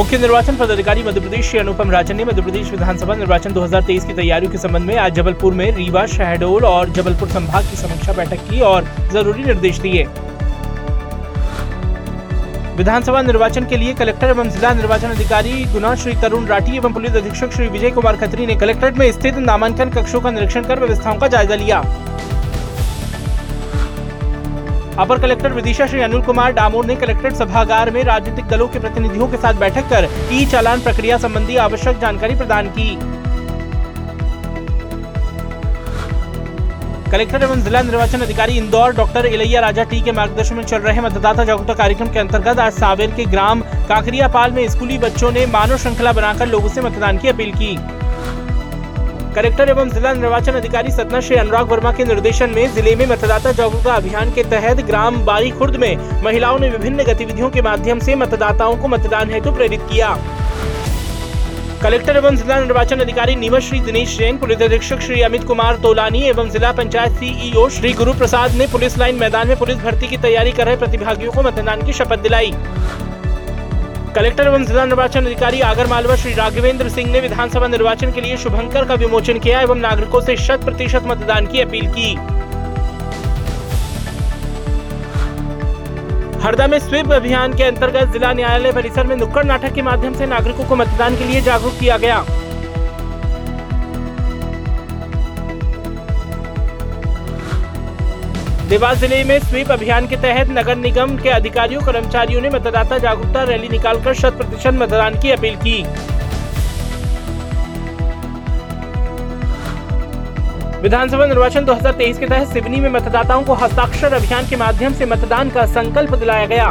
मुख्य निर्वाचन पदाधिकारी मध्य प्रदेश श्री अनुपम राजन ने मध्य प्रदेश विधानसभा निर्वाचन 2023 की तैयारियों के संबंध में आज जबलपुर में रीवा, शहडोल और जबलपुर संभाग की समीक्षा बैठक की और ज़रूरी निर्देश दिए। विधानसभा निर्वाचन के लिए कलेक्टर एवं जिला निर्वाचन अधिकारी गुना श्री तरुण राठी एवं पुलिस अधीक्षक श्री विजय कुमार खत्री ने कलेक्ट्रेट में स्थित नामांकन कक्षों का निरीक्षण कर व्यवस्थाओं का जायजा लिया। अपर कलेक्टर विदिशा श्री अनिल कुमार डामोर ने कलेक्ट्रेट सभागार में राजनीतिक दलों के प्रतिनिधियों के साथ बैठक कर ई चालान प्रक्रिया संबंधी आवश्यक जानकारी प्रदान की। कलेक्टर एवं जिला निर्वाचन अधिकारी Indore doctor Ilaiya Raja T K मार्गदर्शन में चल रहे मतदाता जागरूकता कार्यक्रम के अंतर्गत आज सावेर के ग्राम काकरियापाल में स्कूली बच्चों ने मानव श्रृंखला बनाकर लोगों से मतदान की अपील की। कलेक्टर एवं जिला निर्वाचन अधिकारी सतना श्री अनुराग वर्मा के निर्देशन में ज़िले में मतदाता जागरूकता अभियान के तहत ग्राम बारी खुर्द में महिलाओं ने विभिन्न गतिविधियों के माध्यम से मतदाताओं को मतदान हेतु प्रेरित किया। कलेक्टर एवं जिला निर्वाचन अधिकारी नीमच श्री दिनेश जैन, पुलिस अधीक्षक श्री अमित कुमार तोलानी एवं जिला पंचायत सीईओ श्री गुरु प्रसाद ने पुलिस लाइन मैदान में पुलिस भर्ती की तैयारी कर रहे प्रतिभागियों को मतदान की शपथ दिलाई। कलेक्टर एवं जिला निर्वाचन अधिकारी आगर मालवा श्री राघवेंद्र सिंह ने विधानसभा निर्वाचन के लिए शुभंकर का विमोचन किया एवं नागरिकों से शत प्रतिशत मतदान की अपील की। हरदा में स्वीप अभियान के अंतर्गत जिला न्यायालय परिसर में नुक्कड़ नाटक के माध्यम से नागरिकों को मतदान के लिए जागरूक किया गया। देवास ज़िले में स्वीप अभियान के तहत नगर निगम के अधिकारियों, कर्मचारियों ने मतदाता जागरूकता रैली निकालकर शत प्रतिशत मतदान की अपील की। विधानसभा निर्वाचन 2023 के तहत सिवनी में मतदाताओं को हस्ताक्षर अभियान के माध्यम से मतदान का संकल्प दिलाया गया।